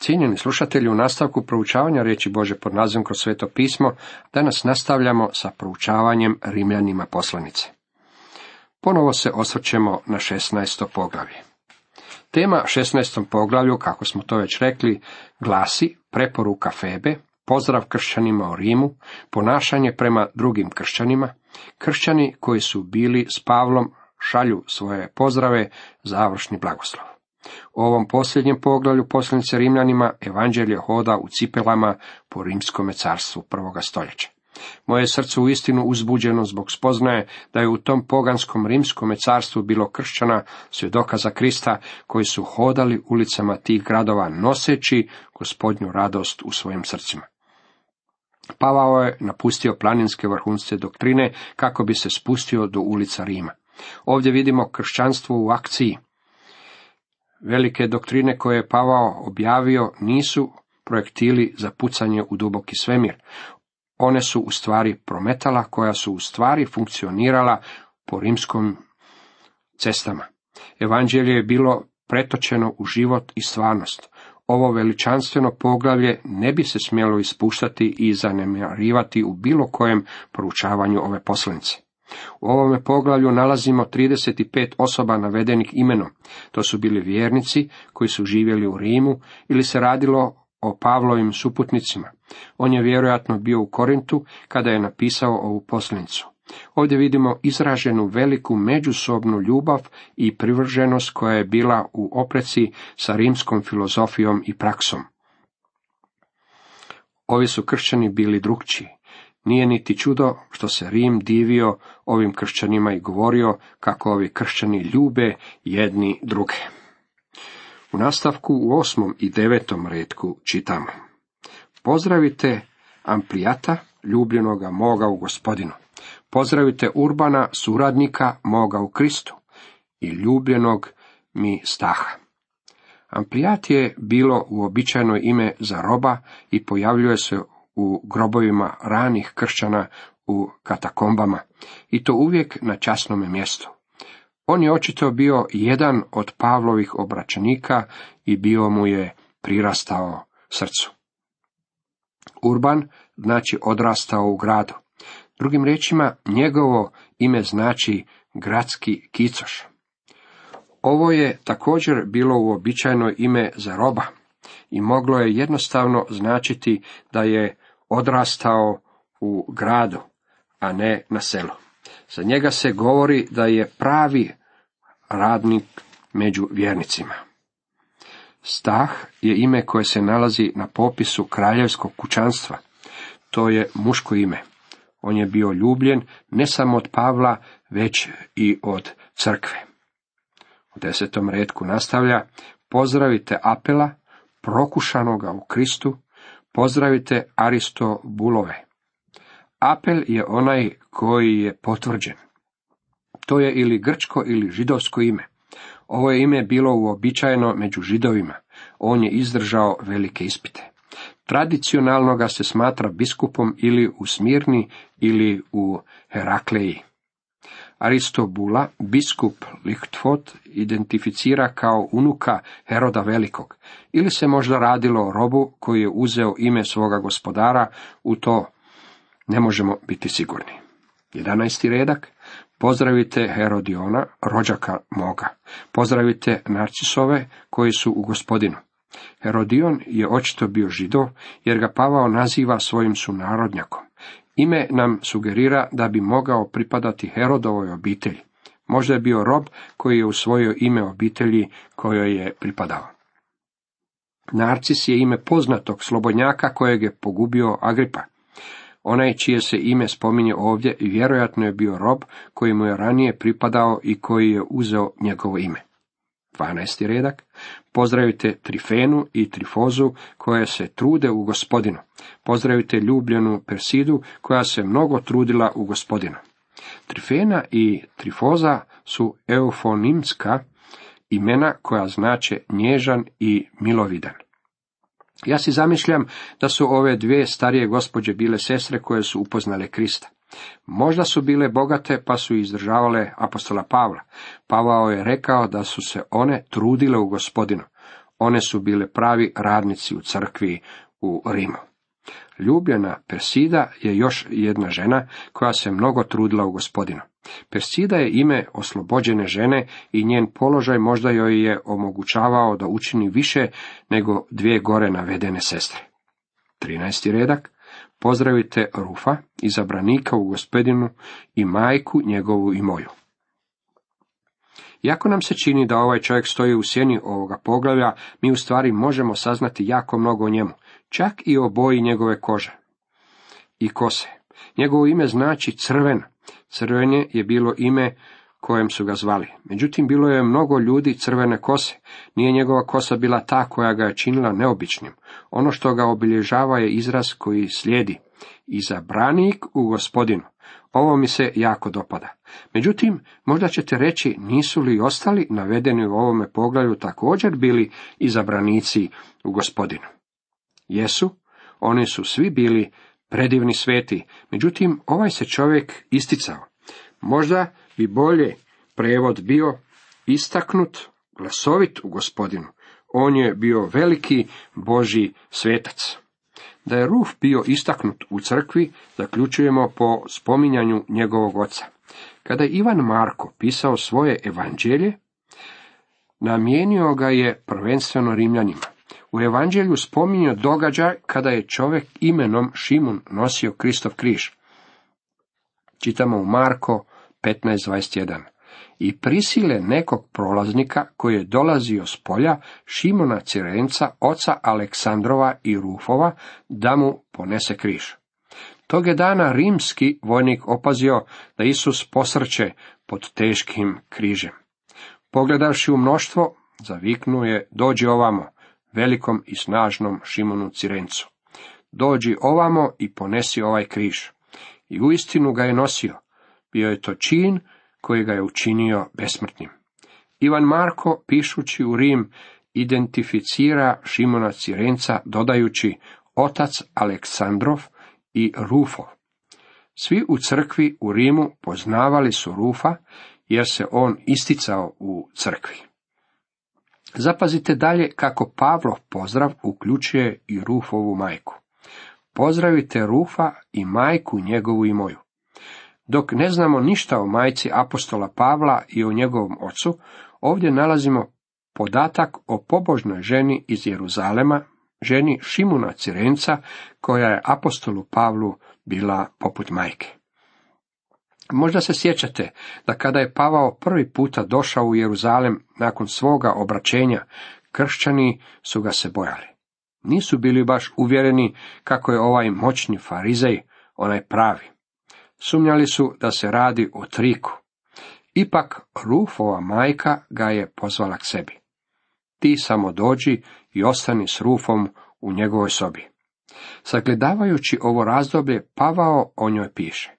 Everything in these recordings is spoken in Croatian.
Cijenjeni slušatelji, u nastavku proučavanja riječi Bože pod nazivom kroz sveto pismo, danas nastavljamo sa proučavanjem Rimljanima poslanice. Ponovo se osvrćemo na 16. poglavlje. Tema 16. poglavlju, kako smo to već rekli, glasi preporuka Febe, pozdrav kršćanima u Rimu, ponašanje prema drugim kršćanima, kršćani koji su bili s Pavlom šalju svoje pozdrave, završni blagoslov. U ovom posljednjem poglavlju poslanice Rimljanima evanđelje hoda u cipelama po rimskome carstvu prvoga stoljeća. Moje srce u istinu uzbuđeno zbog spoznaje da je u tom poganskom rimskome carstvu bilo kršćana svjedoka za Krista koji su hodali ulicama tih gradova noseći gospodnju radost u svojim srcima. Pavao je napustio planinske vrhunce doktrine kako bi se spustio do ulica Rima. Ovdje vidimo kršćanstvo u akciji. Velike doktrine koje je Pavao objavio nisu projektili za pucanje u duboki svemir. One su u stvari prometala koja su u stvari funkcionirala po rimskom cestama. Evanđelje je bilo pretočeno u život i stvarnost. Ovo veličanstveno poglavlje ne bi se smjelo ispuštati i zanemarivati u bilo kojem proučavanju ove poslanice. U ovome poglavlju nalazimo 35 osoba navedenih imenom. To su bili vjernici koji su živjeli u Rimu ili se radilo o Pavlovim suputnicima. On je vjerojatno bio u Korintu kada je napisao ovu poslanicu. Ovdje vidimo izraženu veliku međusobnu ljubav i privrženost koja je bila u opreci sa rimskom filozofijom i praksom. Ovi su kršćani bili drugčiji. Nije niti čudo što se Rim divio ovim kršćanima i govorio kako ovi kršćani ljube jedni druge. U nastavku u osmom i devetom redku čitamo. Pozdravite Amplijata, ljubljenoga moga u gospodinu. Pozdravite Urbana, suradnika moga u Kristu i ljubljenog mi Staha. Amplijat je bilo uobičajeno ime za roba i pojavljuje se u grobovima ranih kršćana u katakombama, i to uvijek na časnome mjestu. On je očito bio jedan od Pavlovih obračenika i bio mu je prirastao srcu. Urban znači odrastao u gradu. Drugim riječima, njegovo ime znači gradski kicoš. Ovo je također bilo uobičajeno ime za roba i moglo je jednostavno značiti da je odrastao u gradu, a ne na selu. Za njega se govori da je pravi radnik među vjernicima. Stah je ime koje se nalazi na popisu kraljevskog kućanstva. To je muško ime. On je bio ljubljen ne samo od Pavla, već i od crkve. U desetom redku nastavlja, pozdravite Apela, prokušanoga u Kristu, pozdravite Aristobulove. Apel je onaj koji je potvrđen. To je ili grčko ili židovsko ime. Ovo je ime bilo uobičajeno među židovima. On je izdržao velike ispite. Tradicionalno ga se smatra biskupom ili u Smirni ili u Herakleji. Aristobula, biskup Lichtfot, identificira kao unuka Heroda Velikog, ili se možda radilo o robu koji je uzeo ime svoga gospodara, u to ne možemo biti sigurni. 11. redak. Pozdravite Herodiona, rođaka moga. Pozdravite Narcisove koji su u gospodinu. Herodion je očito bio židov, jer ga Pavao naziva svojim sunarodnjakom. Ime nam sugerira da bi mogao pripadati Herodovoj obitelji. Možda je bio rob koji je usvojio ime obitelji kojoj je pripadao. Narcis je ime poznatog slobodnjaka kojeg je pogubio Agripa. Onaj čije se ime spominje ovdje vjerojatno je bio rob koji mu je ranije pripadao i koji je uzeo njegovo ime. 12. redak. Pozdravite Trifenu i Trifozu koje se trude u gospodinu. Pozdravite ljubljenu Persidu koja se mnogo trudila u gospodinu. Trifena i Trifoza su eufonimska imena koja znače nježan i milovidan. Ja si zamišljam da su ove dvije starije gospođe bile sestre koje su upoznale Krista. Možda su bile bogate pa su izdržavale apostola Pavla. Pavao je rekao da su se one trudile u gospodinu. One su bile pravi radnici u crkvi u Rimu. Ljubljena Persida je još jedna žena koja se mnogo trudila u gospodinu. Persida je ime oslobođene žene i njen položaj možda joj je omogućavao da učini više nego dvije gore navedene sestre. 13. redak Pozdravite Rufa, izabranika u gospodinu i majku njegovu i moju. Iako nam se čini da ovaj čovjek stoji u sjeni ovoga poglavlja, mi u stvari možemo saznati jako mnogo o njemu, čak i o boji njegove kože i kose. Njegovo ime znači crven. Crvenje je bilo ime kojem su ga zvali. Međutim, bilo je mnogo ljudi crvene kose. Nije njegova kosa bila ta koja ga je činila neobičnim. Ono što ga obilježava je izraz koji slijedi. Izabranik u gospodinu. Ovo mi se jako dopada. Međutim, možda ćete reći, nisu li ostali navedeni u ovome poglavlju također bili izabranici u gospodinu? Jesu, oni su svi bili predivni sveti, međutim, ovaj se čovjek isticao. Možda bi bolje prevod bio istaknut, glasovit u gospodinu. On je bio veliki Boži svetac. Da je Ruf bio istaknut u crkvi, zaključujemo po spominjanju njegovog oca. Kada je Ivan Marko pisao svoje evanđelje, namijenio ga je prvenstveno Rimljanima. U evanđelju spominje događaj kada je čovjek imenom Šimun nosio Kristov križ. Čitamo u Marko 15.21. I prisile nekog prolaznika koji je dolazio s polja Šimona Cirenca, oca Aleksandrova i Rufova, da mu ponese križ. Tog je dana rimski vojnik opazio da Isus posrće pod teškim križem. Pogledavši u mnoštvo, zaviknuo je, dođi ovamo, velikom i snažnom Šimonu Cirencu. Dođi ovamo i ponesi ovaj križ. I uistinu ga je nosio, bio je to čin koji ga je učinio besmrtnim. Ivan Marko, pišući u Rim, identificira Šimona Cirenca dodajući otac Aleksandrov i Rufo. Svi u crkvi u Rimu poznavali su Rufa, jer se on isticao u crkvi. Zapazite dalje kako Pavlov pozdrav uključuje i Rufovu majku. Pozdravite Rufa i majku njegovu i moju. Dok ne znamo ništa o majci apostola Pavla i o njegovom ocu, ovdje nalazimo podatak o pobožnoj ženi iz Jeruzalema, ženi Šimuna Cirenca, koja je apostolu Pavlu bila poput majke. Možda se sjećate da kada je Pavao prvi puta došao u Jeruzalem nakon svoga obraćenja, kršćani su ga se bojali. Nisu bili baš uvjereni kako je ovaj moćni farizej, onaj pravi. Sumnjali su da se radi o triku. Ipak Rufova majka ga je pozvala k sebi. Ti samo dođi i ostani s Rufom u njegovoj sobi. Sagledavajući ovo razdoblje, Pavao o njoj piše.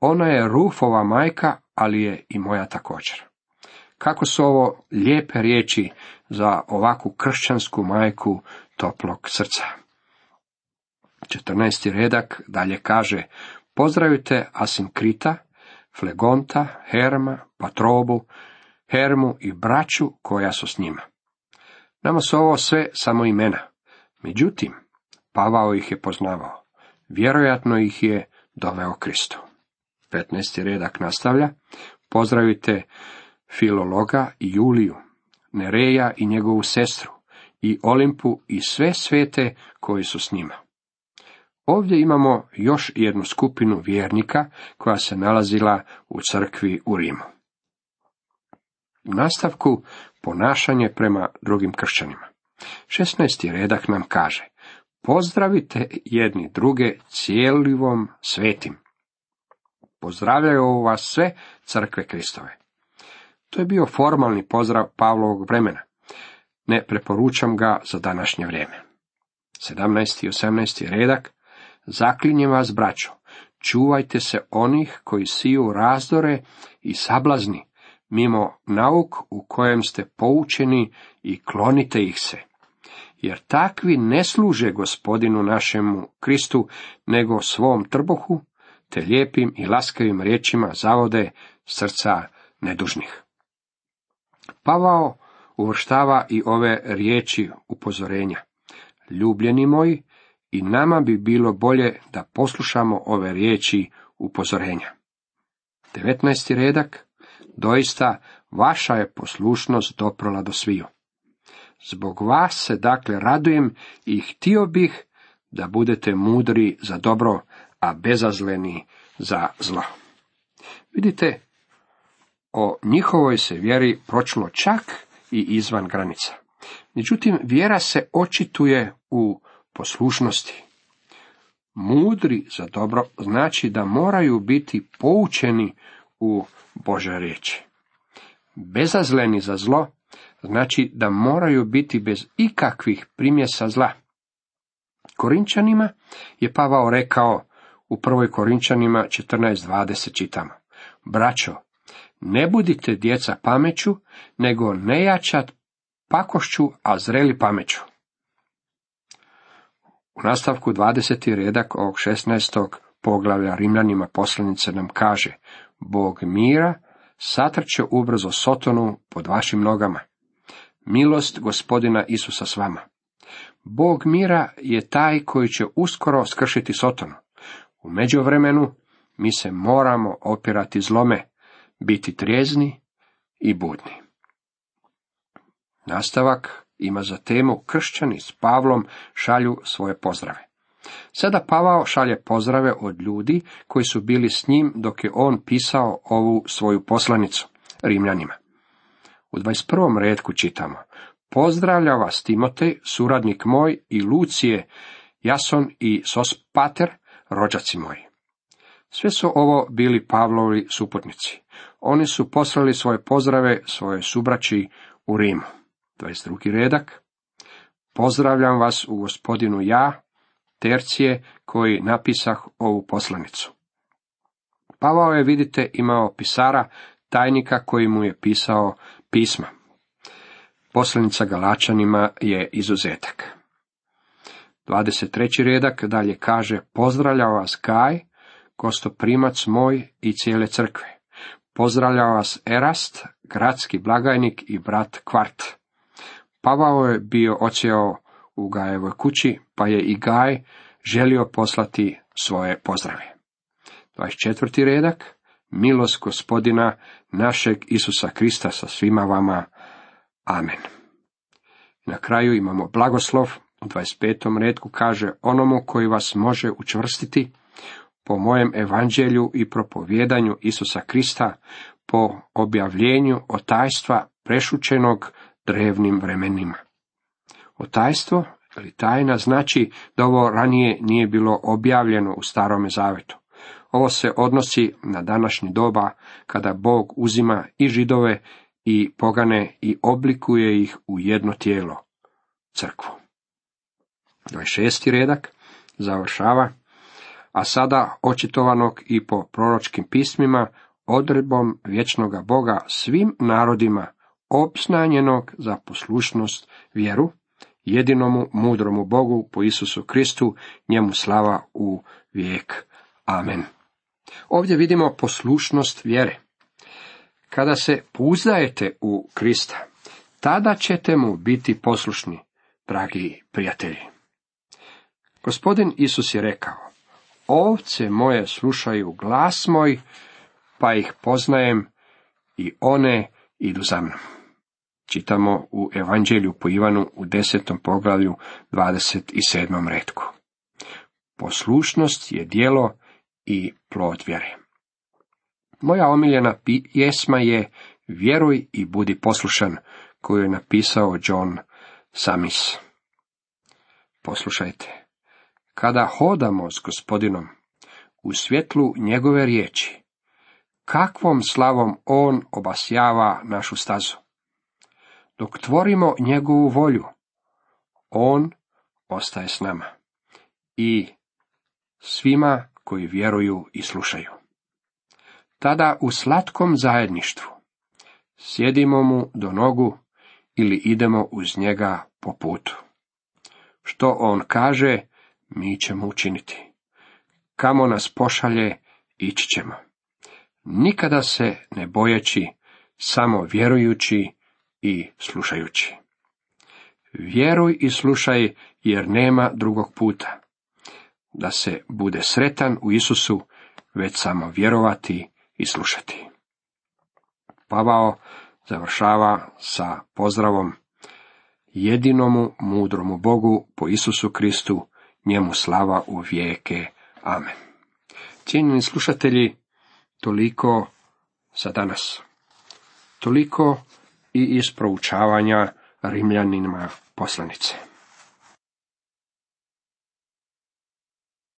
Ona je Rufova majka, ali je i moja također. Kako su ovo lijepe riječi za ovakvu kršćansku majku toplog srca. 14. redak dalje kaže, Pozdravite Asinkrita, Flegonta, Herma, Patrobu, Hermu i braću koja su s njima. Nama su ovo sve samo imena. Međutim, Pavao ih je poznavao. Vjerojatno ih je doveo Kristu. 15. redak nastavlja. Pozdravite Filologa i Juliju, Nereja i njegovu sestru, i Olimpu i sve svete koji su s njima. Ovdje imamo još jednu skupinu vjernika koja se nalazila u crkvi u Rimu. U nastavku ponašanje prema drugim kršćanima. 16. redak nam kaže, pozdravite jedni druge cijelivom svetim. Pozdravljaju vas sve crkve Kristove. To je bio formalni pozdrav Pavlovog vremena. Ne preporučam ga za današnje vrijeme. 17. i 18. redak Zaklinjem vas, braćo, čuvajte se onih koji siju razdore i sablazni, mimo nauk u kojem ste poučeni i klonite ih se. Jer takvi ne služe gospodinu našemu Kristu, nego svom trbuhu, te lijepim i laskavim riječima zavode srca nedužnih. Pavao uvrštava i ove riječi upozorenja. Ljubljeni moji, i nama bi bilo bolje da poslušamo ove riječi upozorenja. 19. redak, doista vaša je poslušnost doprala do sviju. Zbog vas se dakle radujem i htio bih da budete mudri za dobro, a bezazleni za zlo. Vidite, o njihovoj se vjeri pročlo čak i izvan granica. Međutim, vjera se očituje u poslušnosti. Mudri za dobro znači da moraju biti poučeni u Bože riječi. Bezazleni za zlo znači da moraju biti bez ikakvih primjesa zla. Korinčanima je Pavao rekao u prvoj Korinčanima 14.20 čitamo. Braćo, ne budite djeca pameću, nego ne jačat pakošću, a zreli pameću. U nastavku 20. redak ovog 16. poglavlja Rimljanima poslanice nam kaže Bog mira satrče ubrzo Sotonu pod vašim nogama. Milost gospodina Isusa s vama. Bog mira je taj koji će uskoro skršiti Sotonu. U međuvremenu mi se moramo opirati zlome, biti trijezni i budni. Nastavak ima za temu kršćani s Pavlom šalju svoje pozdrave. Sada Pavao šalje pozdrave od ljudi koji su bili s njim dok je on pisao ovu svoju poslanicu Rimljanima. U 21. redku čitamo Pozdravlja vas Timotej, suradnik moj i Lucije, Jason i Sospater, rođaci moji. Sve su ovo bili Pavlovi suputnici. Oni su poslali svoje pozdrave svoje subraći u Rimu. 22. redak. Pozdravljam vas u gospodinu ja, Tercije, koji napisah ovu poslanicu. Pavao je, vidite, imao pisara, tajnika koji mu je pisao pisma. Poslanica Galačanima je izuzetak. 23. redak dalje kaže, pozdravlja vas Kaj, kostoprimac moj i cijele crkve. Pozdravlja vas Erast, gradski blagajnik i brat Kvart. Pavao je bio ocijao u Gajevoj kući, pa je i Gaj želio poslati svoje pozdrave. 24. redak, milost gospodina našeg Isusa Krista sa svima vama. Amen. Na kraju imamo blagoslov, u 25. redku kaže onomu koji vas može učvrstiti, po mojem evanđelju i propovjedanju Isusa Krista, po objavljenju otajstva prešućenog drevnim vremenima. Otajstvo ili tajna znači da ovo ranije nije bilo objavljeno u starome zavetu. Ovo se odnosi na današnji doba kada Bog uzima i židove i pogane i oblikuje ih u jedno tijelo, crkvu. 26. redak završava, a sada očitovanog i po proročkim pismima odredbom vječnoga Boga svim narodima obznanjenog za poslušnost vjeru, jedinomu mudromu Bogu po Isusu Kristu, njemu slava u vijek. Amen. Ovdje vidimo poslušnost vjere. Kada se pouzdajete u Krista, tada ćete mu biti poslušni, dragi prijatelji. Gospodin Isus je rekao, ovce moje slušaju glas moj, pa ih poznajem i one idu za mnom. Čitamo u Evanđelju po Ivanu u desetom poglavlju 27. redku. Poslušnost je dijelo i plod vjere. Moja omiljena pjesma je Vjeruj i budi poslušan, koju je napisao John Samis. Poslušajte. Kada hodamo s gospodinom u svjetlu njegove riječi, kakvom slavom on obasjava našu stazu. Dok tvorimo njegovu volju, on ostaje s nama i svima koji vjeruju i slušaju. Tada u slatkom zajedništvu sjedimo mu do nogu ili idemo uz njega po putu. Što on kaže, mi ćemo učiniti. Kamo nas pošalje, ići ćemo. Nikada se ne bojeći, samo vjerujući i slušajući. Vjeruj i slušaj, jer nema drugog puta. Da se bude sretan u Isusu, već samo vjerovati i slušati. Pavao završava sa pozdravom jedinomu mudromu Bogu po Isusu Kristu, njemu slava u vijeke. Amen. Cijenjeni slušatelji, toliko za danas. Toliko i iz proučavanja Rimljanima poslanice.